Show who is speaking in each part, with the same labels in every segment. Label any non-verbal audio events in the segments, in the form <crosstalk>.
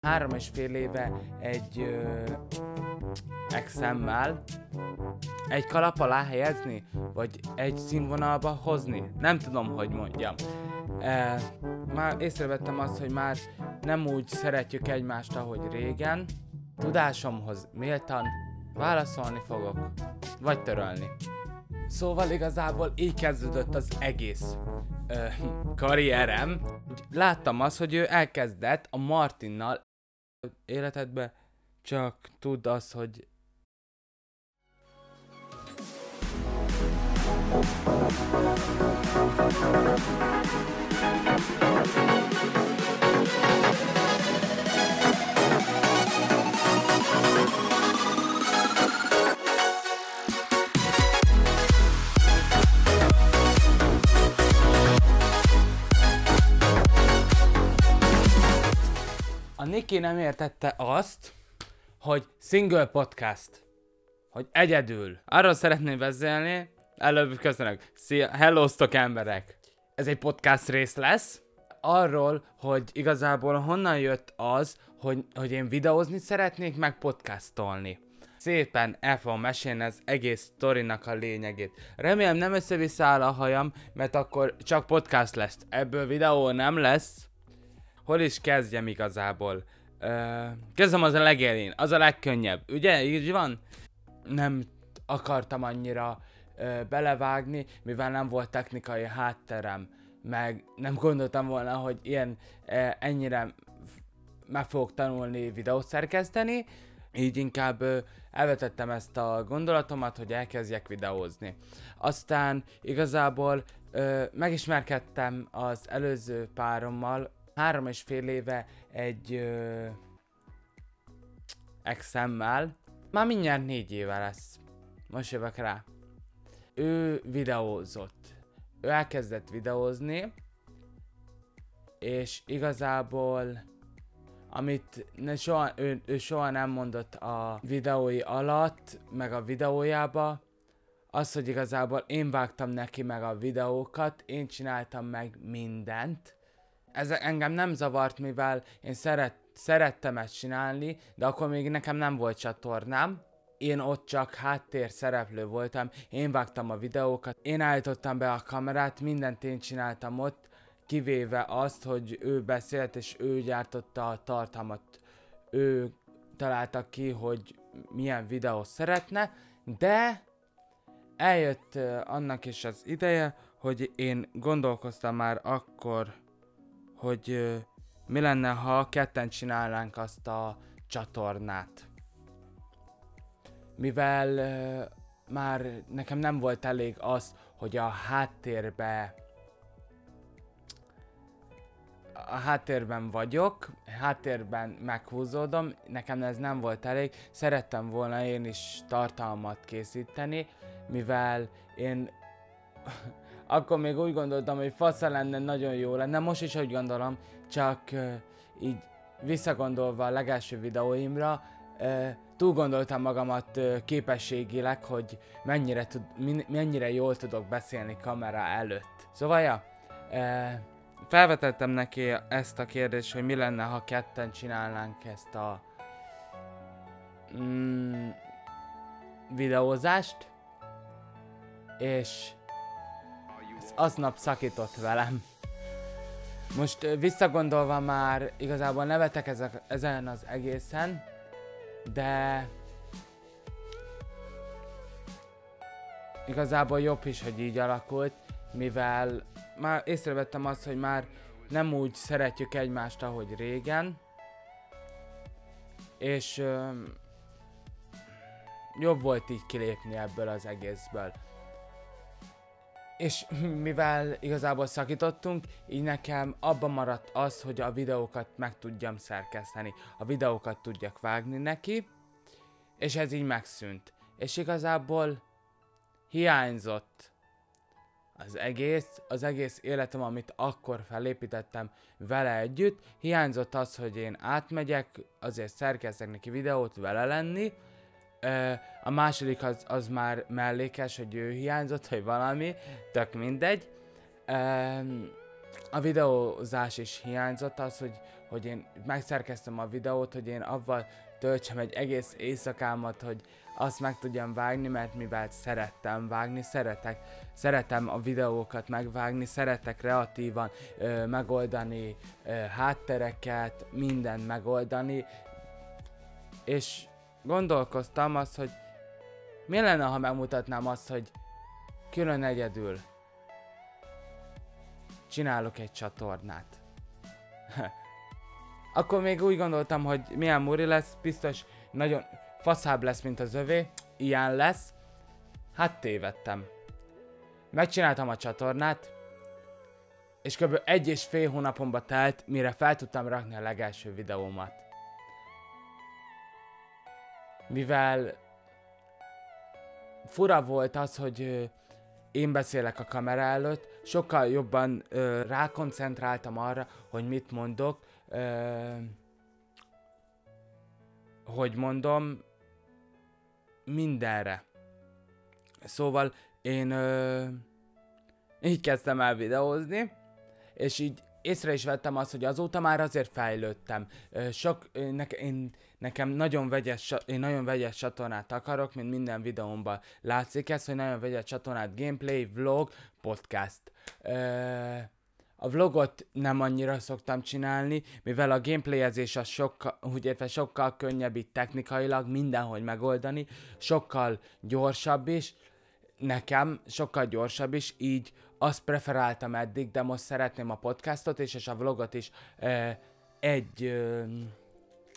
Speaker 1: három és fél éve egy ö, exemmel egy kalap alá helyezni, vagy egy színvonalba hozni. Nem tudom, hogy mondjam. E, már észrevettem azt, hogy már nem úgy szeretjük egymást, ahogy régen. Tudásomhoz méltan válaszolni fogok, vagy törölni. Szóval igazából így kezdődött az egész ö, karrierem. Láttam azt, hogy ő elkezdett a Martinnal életedbe, csak tudd azt, hogy a Niki nem értette azt, hogy single podcast. Hogy egyedül. Arról szeretném beszélni, előbb köszönök. Szia, hellóztok emberek! Ez egy podcast rész lesz. Arról, hogy igazából honnan jött az, hogy, hogy én videózni szeretnék, meg podcastolni. Szépen el fogom mesélni az egész sztorinak a lényegét. Remélem nem összeviszáll a hajam, mert akkor csak podcast lesz. Ebből videó nem lesz. Hol is kezdjem igazából? Ö, kezdem az a legelén, az a legkönnyebb. Ugye, így van? Nem akartam annyira belevágni, mivel nem volt technikai hátterem, meg nem gondoltam volna, hogy ilyen ennyire meg fogok tanulni videót szerkeszteni, így inkább elvetettem ezt a gondolatomat, hogy elkezdjek videózni. Aztán igazából megismerkedtem az előző párommal, három és fél éve egy ö, exemmel, már mindjárt négy éve lesz. Most jövök rá. Ő videózott. Ő elkezdett videózni, és igazából amit ne soha, ő, ő soha nem mondott a videói alatt, meg a videójába, az, hogy igazából én vágtam neki meg a videókat, én csináltam meg mindent. Ez engem nem zavart, mivel én szeret, szerettem ezt csinálni, de akkor még nekem nem volt csatornám. Én ott csak háttér szereplő voltam, én vágtam a videókat, én állítottam be a kamerát, mindent én csináltam ott, kivéve azt, hogy ő beszélt és ő gyártotta a tartalmat. Ő találta ki, hogy milyen videót szeretne, de eljött uh, annak is az ideje, hogy én gondolkoztam már akkor, hogy mi lenne, ha ketten csinálnánk azt a csatornát. Mivel már nekem nem volt elég az, hogy a háttérbe a háttérben vagyok, háttérben meghúzódom, nekem ez nem volt elég, szerettem volna én is tartalmat készíteni, mivel én akkor még úgy gondoltam, hogy fasza lenne, nagyon jó lenne, most is úgy gondolom, csak uh, így visszagondolva a legelső videóimra, uh, túl gondoltam magamat uh, képességileg, hogy mennyire, tud, min, mennyire jól tudok beszélni kamera előtt. Szóval ja, uh, felvetettem neki ezt a kérdést, hogy mi lenne, ha ketten csinálnánk ezt a mm, videózást, és aznap szakított velem. Most visszagondolva már igazából nevetek ezek, ezen az egészen, de igazából jobb is, hogy így alakult, mivel már észrevettem azt, hogy már nem úgy szeretjük egymást, ahogy régen. És ö, jobb volt így kilépni ebből az egészből. És mivel igazából szakítottunk, így nekem abban maradt az, hogy a videókat meg tudjam szerkeszteni. A videókat tudjak vágni neki, és ez így megszűnt. És igazából hiányzott az egész, az egész életem, amit akkor felépítettem vele együtt, hiányzott az, hogy én átmegyek, azért szerkeztek neki videót vele lenni, a második az, az már mellékes, hogy ő hiányzott, hogy valami, tök mindegy. A videózás is hiányzott, az, hogy, hogy én megszerkeztem a videót, hogy én avval töltsem egy egész éjszakámat, hogy azt meg tudjam vágni, mert mivel szerettem vágni, szeretek, szeretem a videókat megvágni, szeretek kreatívan ö, megoldani ö, háttereket, mindent megoldani, és gondolkoztam azt, hogy mi lenne, ha megmutatnám azt, hogy külön egyedül csinálok egy csatornát. <laughs> Akkor még úgy gondoltam, hogy milyen muri lesz, biztos nagyon faszább lesz, mint az övé, ilyen lesz. Hát tévedtem. Megcsináltam a csatornát, és kb. egy és fél hónapomba telt, mire fel tudtam rakni a legelső videómat. Mivel fura volt az, hogy én beszélek a kamera előtt, sokkal jobban ö, rákoncentráltam arra, hogy mit mondok, ö, hogy mondom, mindenre. Szóval én ö, így kezdtem el videózni, és így észre is vettem azt, hogy azóta már azért fejlődtem. Sok, ne, én, nekem nagyon vegyes, én nagyon vegyes csatornát akarok, mint minden videómban látszik ez, hogy nagyon vegyes csatornát, gameplay, vlog, podcast. A vlogot nem annyira szoktam csinálni, mivel a gameplayezés az sokkal, úgy értve sokkal könnyebb itt technikailag mindenhogy megoldani, sokkal gyorsabb is, nekem sokkal gyorsabb is, így azt preferáltam eddig, de most szeretném a podcastot is, és a vlogot is e, egy, e,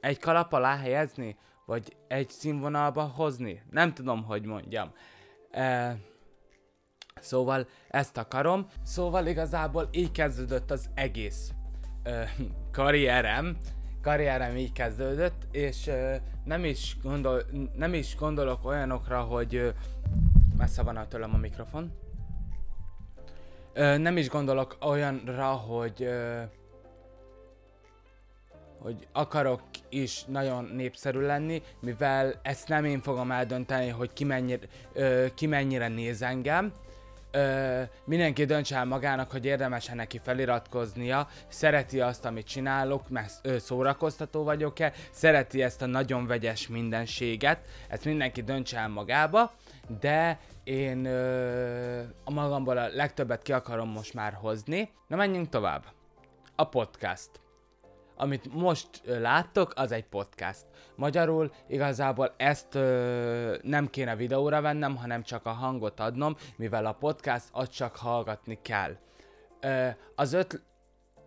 Speaker 1: egy kalap alá helyezni, vagy egy színvonalba hozni. Nem tudom, hogy mondjam. E, Szóval ezt akarom. Szóval igazából így kezdődött az egész ö, karrierem. Karrierem így kezdődött, és ö, nem, is gondol, nem is gondolok olyanokra, hogy ö, messze van a tőlem a mikrofon. Nem is gondolok olyanra, hogy hogy akarok is nagyon népszerű lenni, mivel ezt nem én fogom eldönteni, hogy ki mennyire, ö, ki mennyire néz engem, ö, mindenki döntse el magának, hogy érdemes-e neki feliratkoznia, szereti azt, amit csinálok, mert ö, szórakoztató vagyok-e, szereti ezt a nagyon vegyes mindenséget, ezt mindenki döntse el magába, de én ö, a magamból a legtöbbet ki akarom most már hozni. Na menjünk tovább. A podcast amit most láttok, az egy podcast. Magyarul igazából ezt ö, nem kéne videóra vennem, hanem csak a hangot adnom, mivel a podcast azt csak hallgatni kell. Ö, az öt,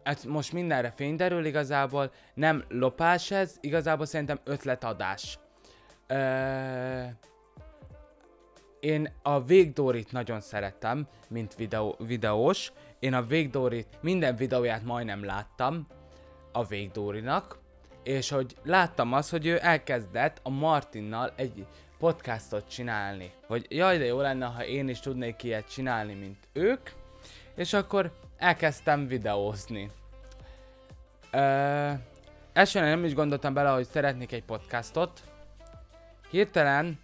Speaker 1: ez most mindenre fény derül igazából, nem lopás ez, igazából szerintem ötletadás. Ö, én a Végdórit nagyon szeretem, mint videó, videós. Én a Végdórit minden videóját majdnem láttam, a Végdórinak, és hogy láttam azt, hogy ő elkezdett a Martinnal egy podcastot csinálni. Hogy jaj, de jó lenne, ha én is tudnék ilyet csinálni, mint ők. És akkor elkezdtem videózni. Ö, elsőre nem is gondoltam bele, hogy szeretnék egy podcastot. Hirtelen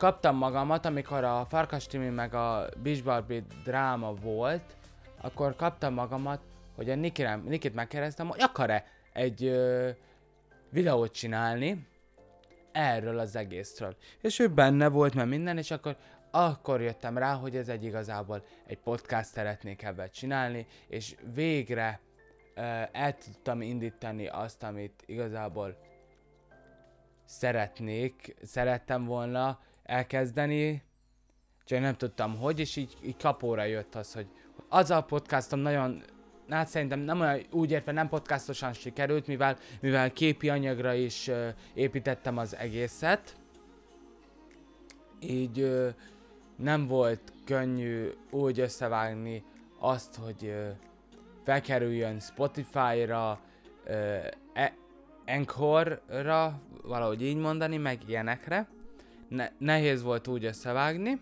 Speaker 1: kaptam magamat, amikor a Farkas Timi meg a Beach Barbie dráma volt, akkor kaptam magamat, hogy a Nikirem, Nikit megkérdeztem, hogy akar-e egy ö, videót csinálni erről az egészről. És ő benne volt, mert minden, és akkor akkor jöttem rá, hogy ez egy igazából egy podcast szeretnék ebben csinálni, és végre ö, el tudtam indítani azt, amit igazából szeretnék, szerettem volna elkezdeni, csak nem tudtam hogy, és így, így kapóra jött az, hogy az a podcastom nagyon hát szerintem nem olyan, úgy értve nem podcastosan sikerült, mivel, mivel képi anyagra is uh, építettem az egészet. Így uh, nem volt könnyű úgy összevágni azt, hogy uh, felkerüljön Spotify-ra, uh, e- Encore-ra, valahogy így mondani, meg ilyenekre. Ne- nehéz volt úgy összevágni,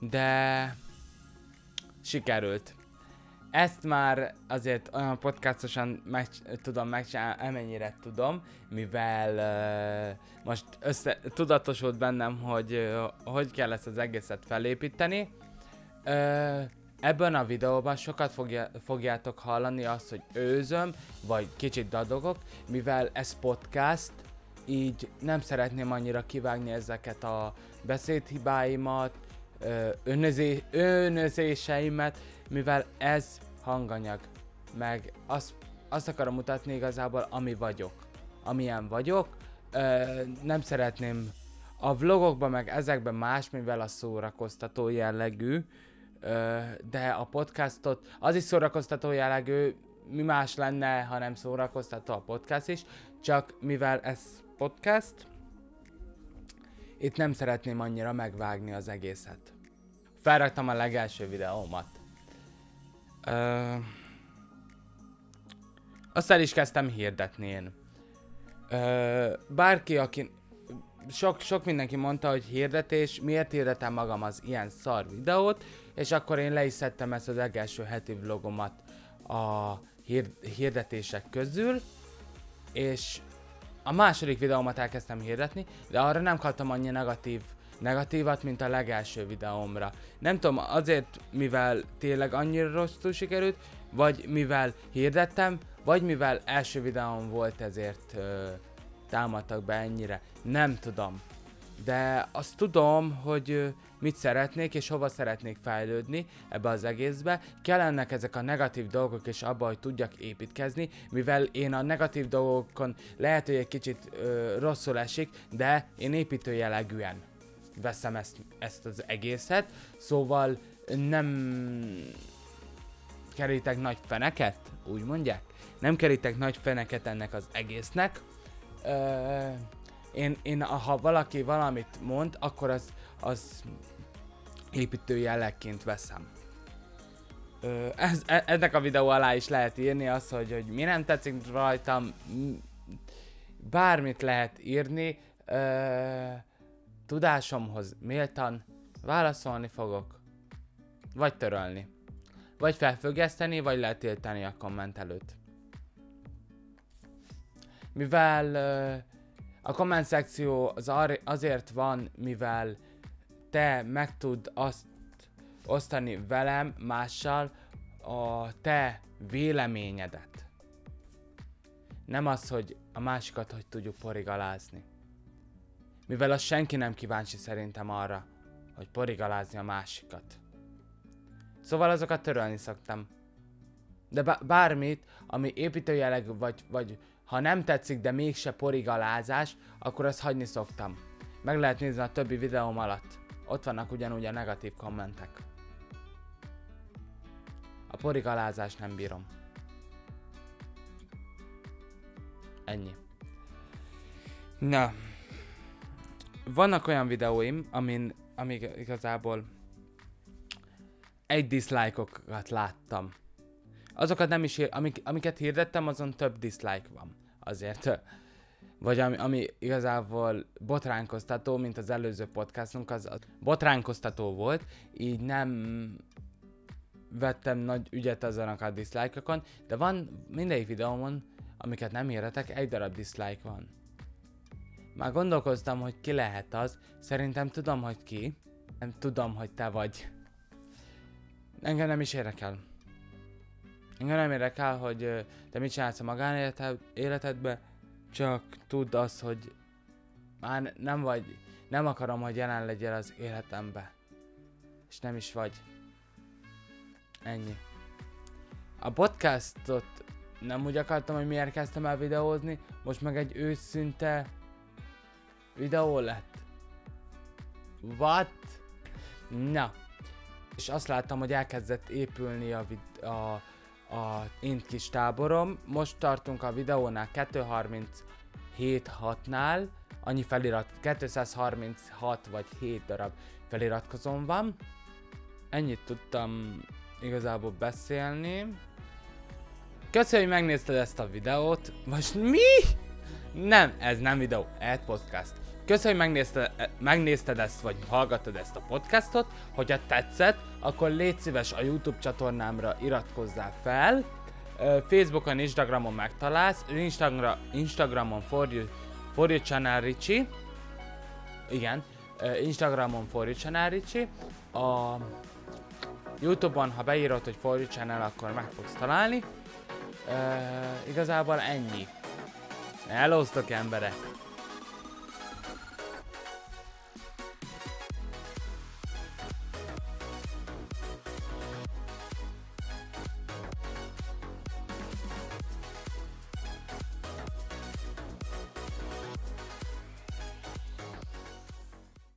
Speaker 1: de sikerült. Ezt már azért olyan podcastosan meg, tudom megcsinálni, amennyire tudom, mivel uh, most össze, tudatosult bennem, hogy uh, hogy kell ezt az egészet felépíteni. Uh, ebben a videóban sokat fogja, fogjátok hallani azt, hogy őzöm, vagy kicsit dadogok, mivel ez podcast, így nem szeretném annyira kivágni ezeket a beszédhibáimat, önözé, önözéseimet, mivel ez hanganyag, meg azt, azt akarom mutatni igazából, ami vagyok, amilyen vagyok, ö, nem szeretném a vlogokban meg ezekben más, mivel a szórakoztató jellegű, ö, de a podcastot, az is szórakoztató jellegű, mi más lenne, ha nem szórakoztató a podcast is, csak mivel ez podcast, itt nem szeretném annyira megvágni az egészet. Felraktam a legelső videómat. Ö, azt el is kezdtem hirdetni én. Ö, bárki, aki... Sok, sok mindenki mondta, hogy hirdetés, miért hirdetem magam az ilyen szar videót, és akkor én le is szedtem ezt az legelső heti vlogomat a hir- hirdetések közül, és a második videómat elkezdtem hirdetni, de arra nem kaptam annyi negatív negatívat, mint a legelső videómra. Nem tudom, azért, mivel tényleg annyira rosszul sikerült, vagy mivel hirdettem, vagy mivel első videóm volt, ezért ö, támadtak be ennyire. Nem tudom. De azt tudom, hogy mit szeretnék és hova szeretnék fejlődni ebbe az egészbe. Kellenek ezek a negatív dolgok és abba, hogy tudjak építkezni, mivel én a negatív dolgokon lehet, hogy egy kicsit ö, rosszul esik, de én építő jellegűen veszem ezt, ezt az egészet, szóval nem kerítek nagy feneket, úgy mondják? Nem kerítek nagy feneket ennek az egésznek. Ö, én, én, ha valaki valamit mond, akkor az, az építő jellegként veszem. Ö, ez, e, ennek a videó alá is lehet írni azt, hogy, hogy mi nem tetszik rajtam, bármit lehet írni, ö, tudásomhoz méltan válaszolni fogok, vagy törölni, vagy felfüggeszteni, vagy letiltani a komment előtt. Mivel a komment szekció az azért van, mivel te meg tud azt osztani velem, mással a te véleményedet. Nem az, hogy a másikat hogy tudjuk porigalázni. Mivel az senki nem kíváncsi szerintem arra, hogy porigalázni a másikat. Szóval azokat törölni szoktam. De bármit, ami építőjelegű vagy, vagy ha nem tetszik, de mégse porigalázás, akkor azt hagyni szoktam. Meg lehet nézni a többi videóm alatt. Ott vannak ugyanúgy a negatív kommentek. A porigalázás nem bírom. Ennyi. Na. Vannak olyan videóim, amin, amíg igazából egy dislike-okat láttam. Azokat nem is, amik, amiket hirdettem, azon több dislike van. Azért. Vagy ami, ami igazából botránkoztató, mint az előző podcastunk, az, botránkoztató volt, így nem vettem nagy ügyet azonnak a dislike-okon, de van mindegyik videómon, amiket nem hirdetek, egy darab dislike van. Már gondolkoztam, hogy ki lehet az, szerintem tudom, hogy ki. Nem tudom, hogy te vagy. Engem nem is érdekel. Engem nem érdekel, hogy te mit csinálsz a magánéletedbe, csak tudd azt, hogy már nem vagy, nem akarom, hogy jelen legyél az életembe. És nem is vagy. Ennyi. A podcastot nem úgy akartam, hogy miért kezdtem el videózni, most meg egy őszinte videó lett. What? Na. És azt láttam, hogy elkezdett épülni a, vid- a, a én kis táborom. Most tartunk a videónál 237.6-nál. Annyi felirat, 236 vagy 7 darab feliratkozom van. Ennyit tudtam igazából beszélni. Köszönöm, hogy megnézted ezt a videót. Most mi? Nem, ez nem videó, ez podcast. Köszönöm, hogy megnézted, megnézted ezt, vagy hallgattad ezt a podcastot. Hogyha tetszett, akkor légy szíves a YouTube csatornámra iratkozzál fel. Facebookon, Instagramon megtalálsz. Instagram, Instagramon for you, for you channel Ricsi. Igen. Instagramon for you channel Ricsi. A Youtube-on, ha beírod, hogy For You Channel, akkor meg fogsz találni. Uh, igazából ennyi. Elosztok emberek!